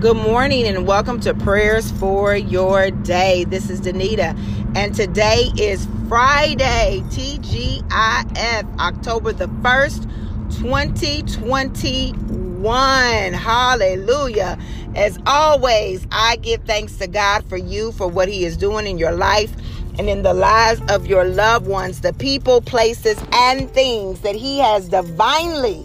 Good morning and welcome to Prayers for Your Day. This is Danita, and today is Friday, TGIF, October the 1st, 2021. Hallelujah. As always, I give thanks to God for you, for what He is doing in your life and in the lives of your loved ones, the people, places, and things that He has divinely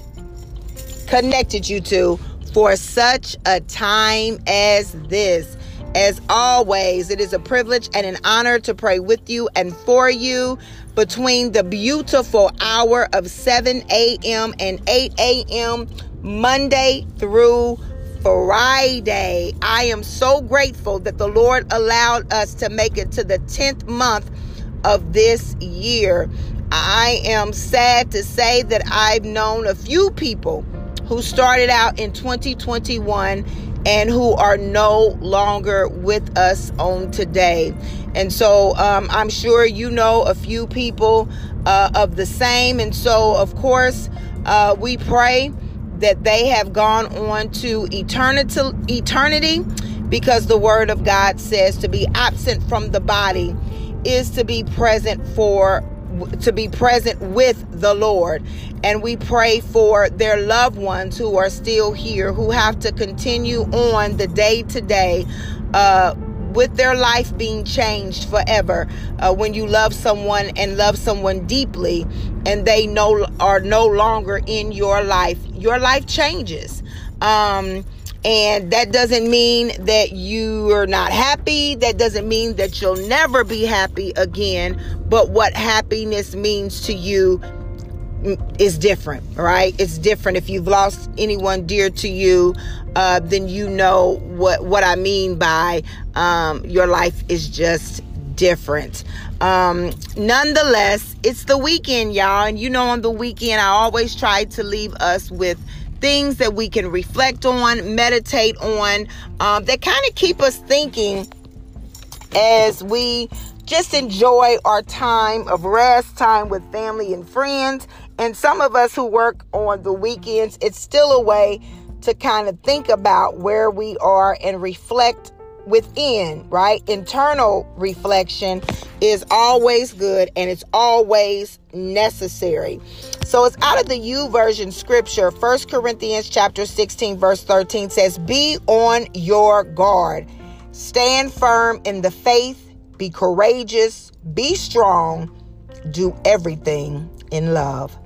connected you to for such a time as this. As always, it is a privilege and an honor to pray with you and for you between the beautiful hour of 7 a.m. and 8 a.m. Monday through Friday. I am so grateful that the Lord allowed us to make it to the 10th month of this year. I am sad to say that I've known a few people who started out in 2021 and who are no longer with us on today. And so um, I'm sure you know a few people uh, of the same. And so, of course, uh, we pray that they have gone on to eternity, eternity because the word of God says to be absent from the body is to be present for to be present with the Lord. And we pray for their loved ones who are still here, who have to continue on the day to day with their life being changed forever. Uh, when you love someone and love someone deeply, and they no are no longer in your life, your life changes. Um, and that doesn't mean that you are not happy. That doesn't mean that you'll never be happy again. But what happiness means to you is different, right? It's different. If you've lost anyone dear to you, uh, then you know what what I mean by um, your life is just different. Um, nonetheless, it's the weekend, y'all, and you know on the weekend I always try to leave us with things that we can reflect on, meditate on, um, that kind of keep us thinking as we just enjoy our time of rest, time with family and friends. And some of us who work on the weekends, it's still a way to kind of think about where we are and reflect within, right? Internal reflection is always good and it's always necessary. So it's out of the YouVersion scripture. First Corinthians chapter 16 verse 13 says, "Be on your guard. Stand firm in the faith, be courageous, be strong, do everything in love."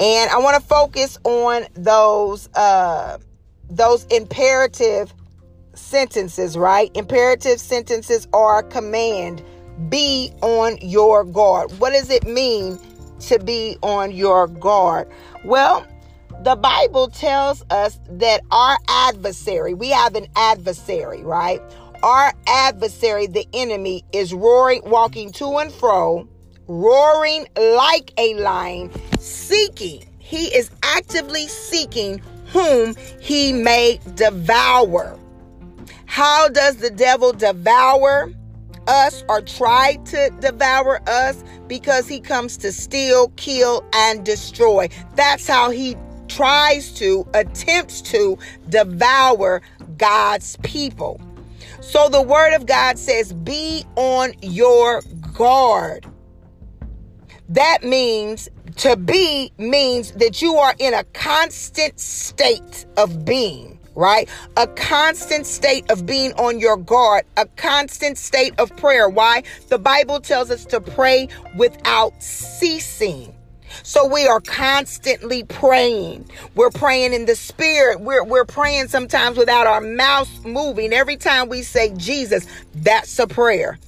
And I want to focus on those uh those imperative sentences, right? Imperative sentences are command. Be on your guard. What does it mean to be on your guard? Well, the Bible tells us that our adversary, we have an adversary, right? Our adversary, the enemy, is roaring, walking to and fro, roaring like a lion, seeking. He is actively seeking whom he may devour. How does the devil devour us or try to devour us? Because he comes to steal, kill, and destroy. That's how he tries to, attempts to devour God's people. So the word of God says, be on your guard. That means to be means that you are in a constant state of being right? A constant state of being on your guard, a constant state of prayer. Why? The Bible tells us to pray without ceasing. So we are constantly praying. We're praying in the spirit. We're, we're praying sometimes without our mouth moving. Every time we say Jesus, that's a prayer.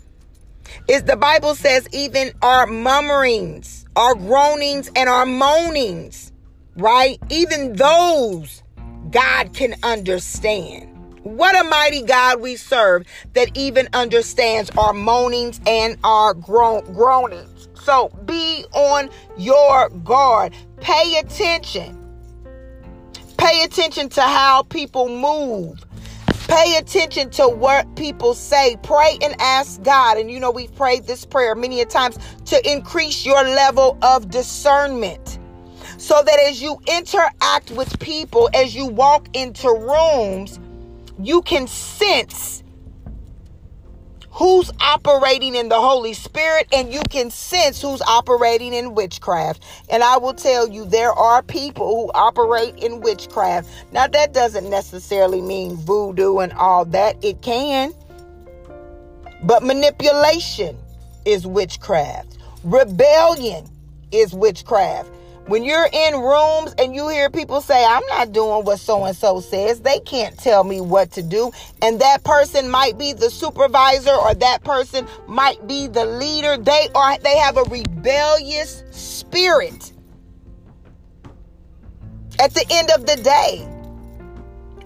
Is the Bible says even our murmurings, our groanings, and our moanings, right? Even those God can understand. What a mighty God we serve that even understands our moanings and our groan- groanings. So be on your guard. Pay attention. Pay attention to how people move. Pay attention to what people say. Pray and ask God. And you know, we've prayed this prayer many a times to increase your level of discernment So that as you interact with people, as you walk into rooms, you can sense who's operating in the Holy Spirit and you can sense who's operating in witchcraft. And I will tell you, there are people who operate in witchcraft. Now, that doesn't necessarily mean voodoo and all that, it can. But manipulation is witchcraft, rebellion is witchcraft. When you're in rooms and you hear people say, I'm not doing what so and so says, they can't tell me what to do. And that person might be the supervisor or that person might be the leader. They are, they have a rebellious spirit. At the end of the day,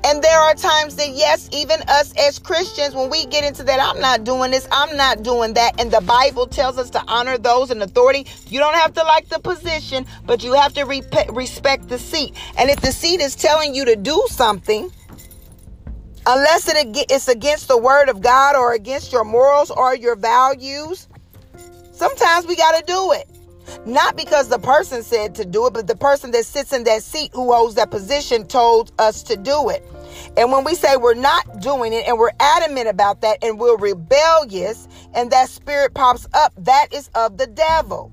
and there are times that, yes, even us as Christians, when we get into that, I'm not doing this, I'm not doing that. And the Bible tells us to honor those in authority. You don't have to like the position, but you have to re- respect the seat. And if the seat is telling you to do something, unless it, it's against the word of God or against your morals or your values, sometimes we got to do it. Not because the person said to do it, but the person that sits in that seat who holds that position told us to do it. And when we say we're not doing it and we're adamant about that and we're rebellious and that spirit pops up, that is of the devil.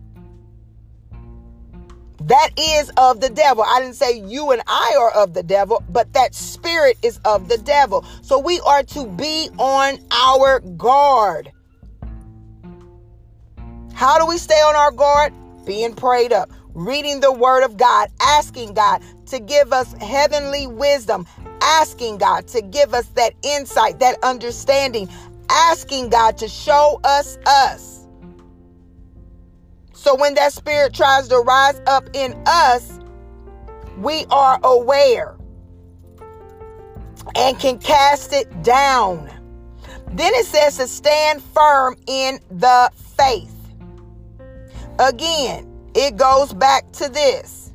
That is of the devil. I didn't say you and I are of the devil, but that spirit is of the devil. So we are to be on our guard. How do we stay on our guard? being prayed up, reading the word of God, asking God to give us heavenly wisdom, asking God to give us that insight, that understanding, asking God to show us us. So when that spirit tries to rise up in us, we are aware and can cast it down. Then it says to stand firm in the faith. Again, it goes back to this,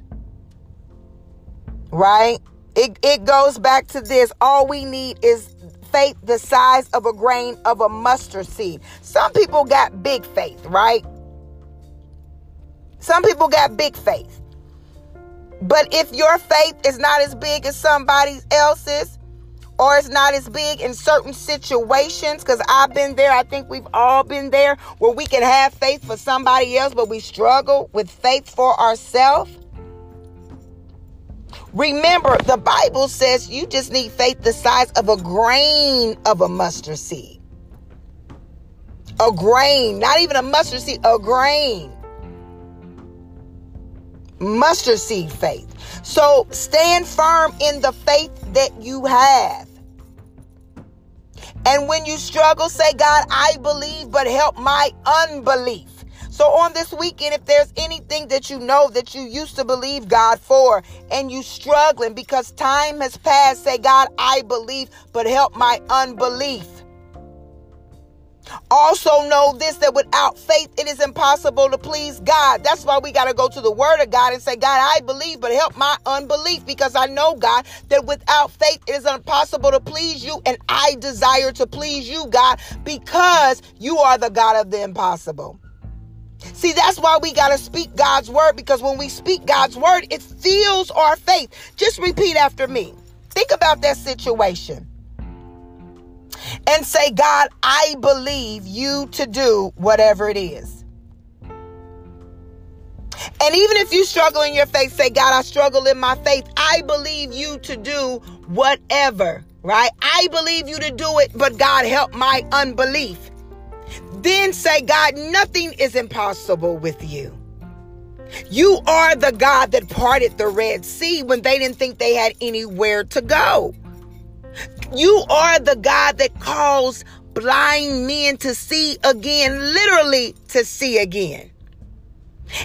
right? It, it goes back to this. All we need is faith the size of a grain of a mustard seed. Some people got big faith, right? Some people got big faith. But if your faith is not as big as somebody else's, or it's not as big in certain situations because I've been there. I think we've all been there where we can have faith for somebody else, but we struggle with faith for ourselves. Remember, the Bible says you just need faith the size of a grain of a mustard seed. A grain, not even a mustard seed, a grain. Mustard seed faith. So stand firm in the faith that you have. And when you struggle, say, God, I believe, but help my unbelief. So on this weekend, if there's anything that you know that you used to believe God for and you struggling because time has passed, say, God, I believe, but help my unbelief. Also, know this that without faith, it is impossible to please God. That's why we got to go to the Word of God and say, God, I believe, but help my unbelief because I know, God, that without faith, it is impossible to please you. And I desire to please you, God, because you are the God of the impossible. See, that's why we got to speak God's word because when we speak God's word, it fuels our faith. Just repeat after me. Think about that situation and say, God, I believe you to do whatever it is. And even if you struggle in your faith, say, God, I struggle in my faith. I believe you to do whatever, right? I believe you to do it, but God, help my unbelief. Then say, God, nothing is impossible with you. You are the God that parted the Red Sea when they didn't think they had anywhere to go. You are the God that calls blind men to see again, literally to see again.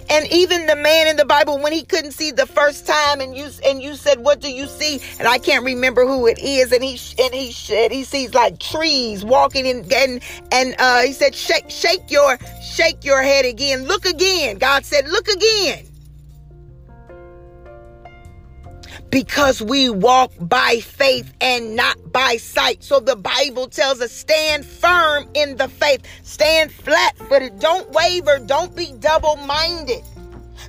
And even the man in the Bible, when he couldn't see the first time, and you and you said, "What do you see?" and I can't remember who it is, and he and he said he sees like trees walking in, and and uh, he said, "Shake, shake your, shake your head again, look again." God said, "Look again." Because we walk by faith and not by sight. So the Bible tells us stand firm in the faith, stand flat footed, don't waver, don't be double minded.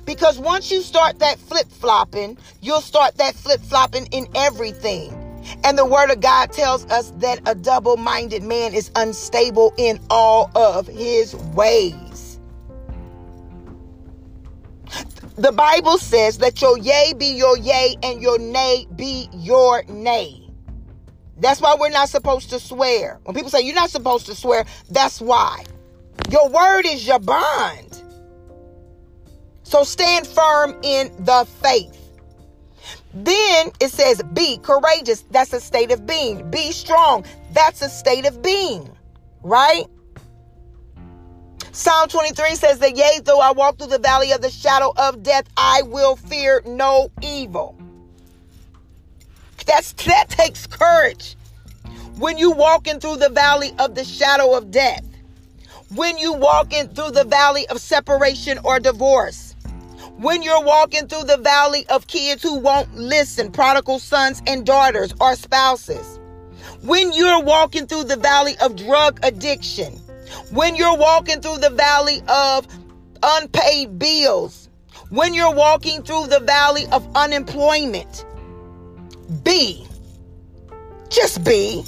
Because once you start that flip flopping, you'll start that flip flopping in everything. And the word of God tells us that a double minded man is unstable in all of his ways. The Bible says that your yea be your yea and your nay be your nay. That's why we're not supposed to swear. When people say you're not supposed to swear, that's why. Your word is your bond. So stand firm in the faith. Then it says, be courageous. That's a state of being. Be strong. That's a state of being, right? Psalm 23 says that, yea, though I walk through the valley of the shadow of death, I will fear no evil. That's, that takes courage. When you walking through the valley of the shadow of death, when you walking through the valley of separation or divorce, when you're walking through the valley of kids who won't listen, prodigal sons and daughters or spouses, when you're walking through the valley of drug addiction, when you're walking through the valley of unpaid bills, when you're walking through the valley of unemployment, be, just be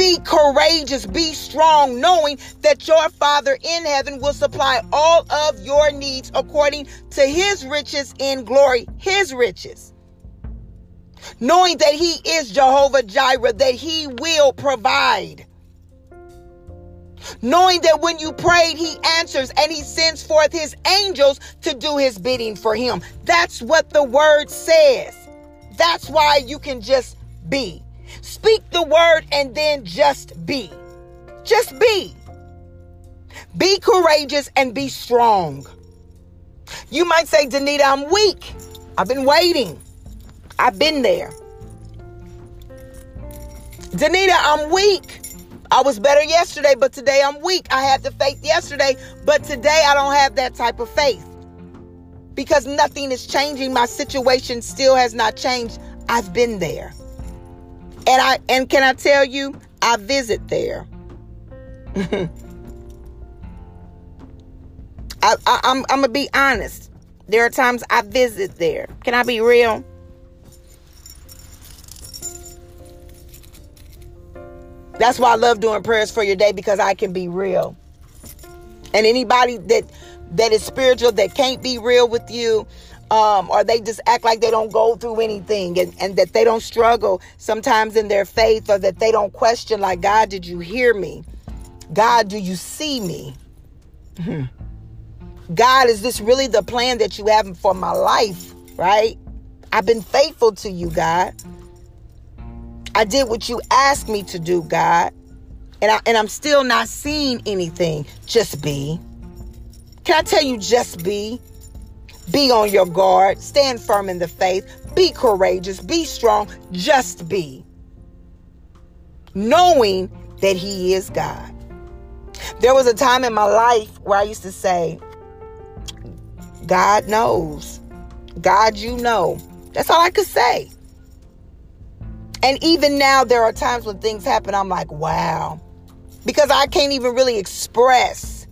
be courageous, be strong, knowing that your Father in heaven will supply all of your needs according to his riches in glory, his riches. Knowing that he is Jehovah Jireh, that he will provide. Knowing that when you prayed, he answers and he sends forth his angels to do his bidding for him. That's what the word says. That's why you can just be. Speak the word and then just be. Just be. Be courageous and be strong. You might say, Danita, I'm weak. I've been waiting. I've been there. Danita, I'm weak. I was better yesterday, but today I'm weak. I had the faith yesterday, but today I don't have that type of faith. Because nothing is changing. My situation still has not changed. I've been there. And I and can I tell you, I visit there. I, I, I'm I'm gonna be honest. There are times I visit there. Can I be real? That's why I love doing prayers for your day because I can be real. And anybody that that is spiritual that can't be real with you, um, or they just act like they don't go through anything and, and that they don't struggle sometimes in their faith or that they don't question, like, God, did you hear me? God, do you see me? Hmm. God, is this really the plan that you have for my life? Right? I've been faithful to you, God. I did what you asked me to do, God. And, I, and I'm still not seeing anything. Just be. Can I tell you, just be? Be on your guard. Stand firm in the faith. Be courageous. Be strong. Just be. Knowing that He is God. There was a time in my life where I used to say, God knows. God, you know. That's all I could say. And even now, there are times when things happen, I'm like, wow. Because I can't even really express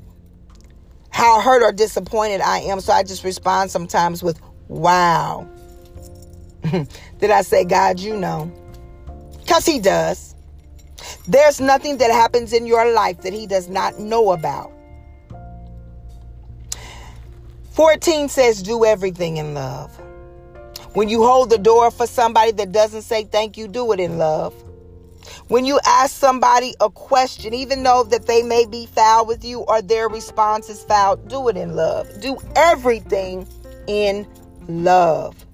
how hurt or disappointed I am. So I just respond sometimes with, wow. Did I say, God, you know? Because He does. There's nothing that happens in your life that He does not know about. 14 says, do everything in love. When you hold the door for somebody that doesn't say thank you, do it in love. When you ask somebody a question, even though that they may be foul with you or their response is foul, do it in love. Do everything in love.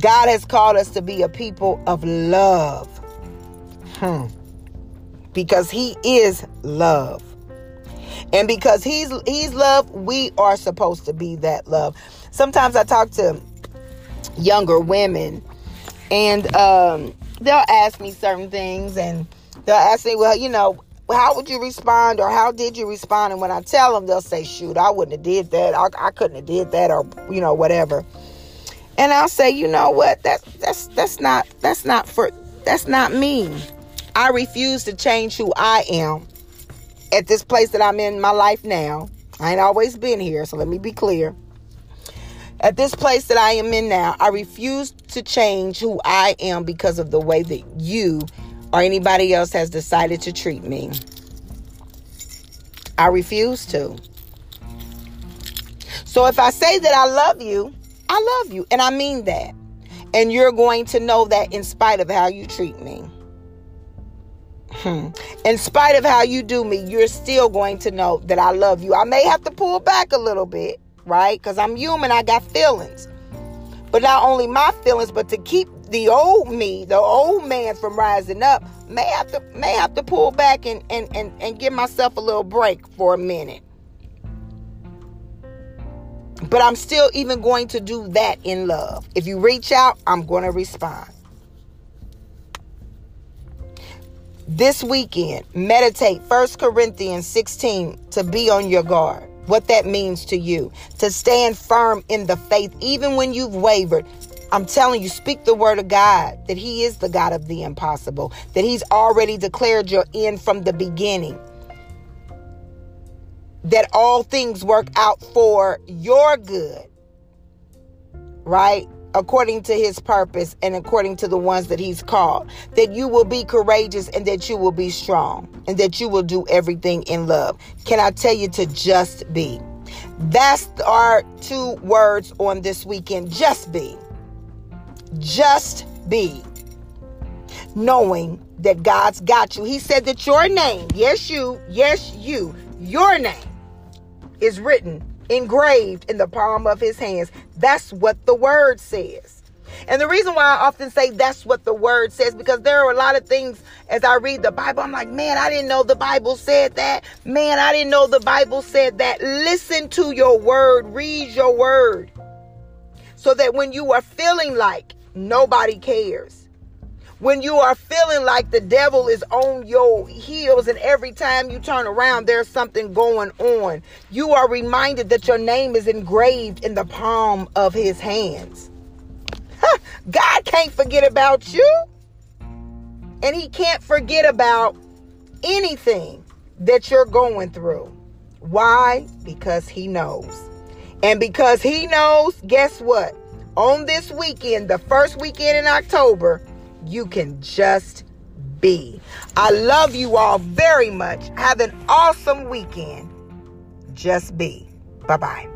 God has called us to be a people of love. Hmm. Because he is love. And because he's he's love, we are supposed to be that love. Sometimes I talk to younger women and um they'll ask me certain things and they'll ask me, well, you know, how would you respond or how did you respond? And when I tell them, they'll say, shoot, I wouldn't have did that. I, I couldn't have did that or, you know, whatever. And I'll say, you know what? That that's that's not that's not for that's not me. I refuse to change who I am at this place that I'm in my life now. I ain't always been here, so let me be clear. At this place that I am in now, I refuse to change who I am because of the way that you or anybody else has decided to treat me. I refuse to. So if I say that I love you, I love you. And I mean that. And you're going to know that in spite of how you treat me. Hmm. In spite of how you do me, you're still going to know that I love you. I may have to pull back a little bit, right? Because I'm human, I got feelings. But not only my feelings, but to keep the old me, the old man from rising up, may have to may have to pull back and and and, and give myself a little break for a minute. But I'm still even going to do that in love. If you reach out, I'm going to respond. This weekend, meditate 1 Corinthians 16 to be on your guard. What that means to you. To stand firm in the faith, even when you've wavered. I'm telling you, speak the word of God that He is the God of the impossible, that He's already declared your end from the beginning, that all things work out for your good, right? According to his purpose and according to the ones that he's called. That you will be courageous and that you will be strong and that you will do everything in love. Can I tell you to just be? That's our two words on this weekend. Just be. Just be. Knowing that God's got you. He said that your name, yes, you, yes, you, your name is written engraved in the palm of his hands. That's what the word says. And the reason why I often say that's what the word says, because there are a lot of things as I read the Bible, I'm like, man, I didn't know the Bible said that. Man, I didn't know the Bible said that. Listen to your word, read your word. So that when you are feeling like nobody cares, when you are feeling like the devil is on your heels and every time you turn around there's something going on you are reminded that your name is engraved in the palm of his hands. God can't forget about you. And he can't forget about anything that you're going through. Why? Because he knows. And because he knows guess what? On this weekend the first weekend in october you can just be. I love you all very much. Have an awesome weekend. Just be. Bye bye.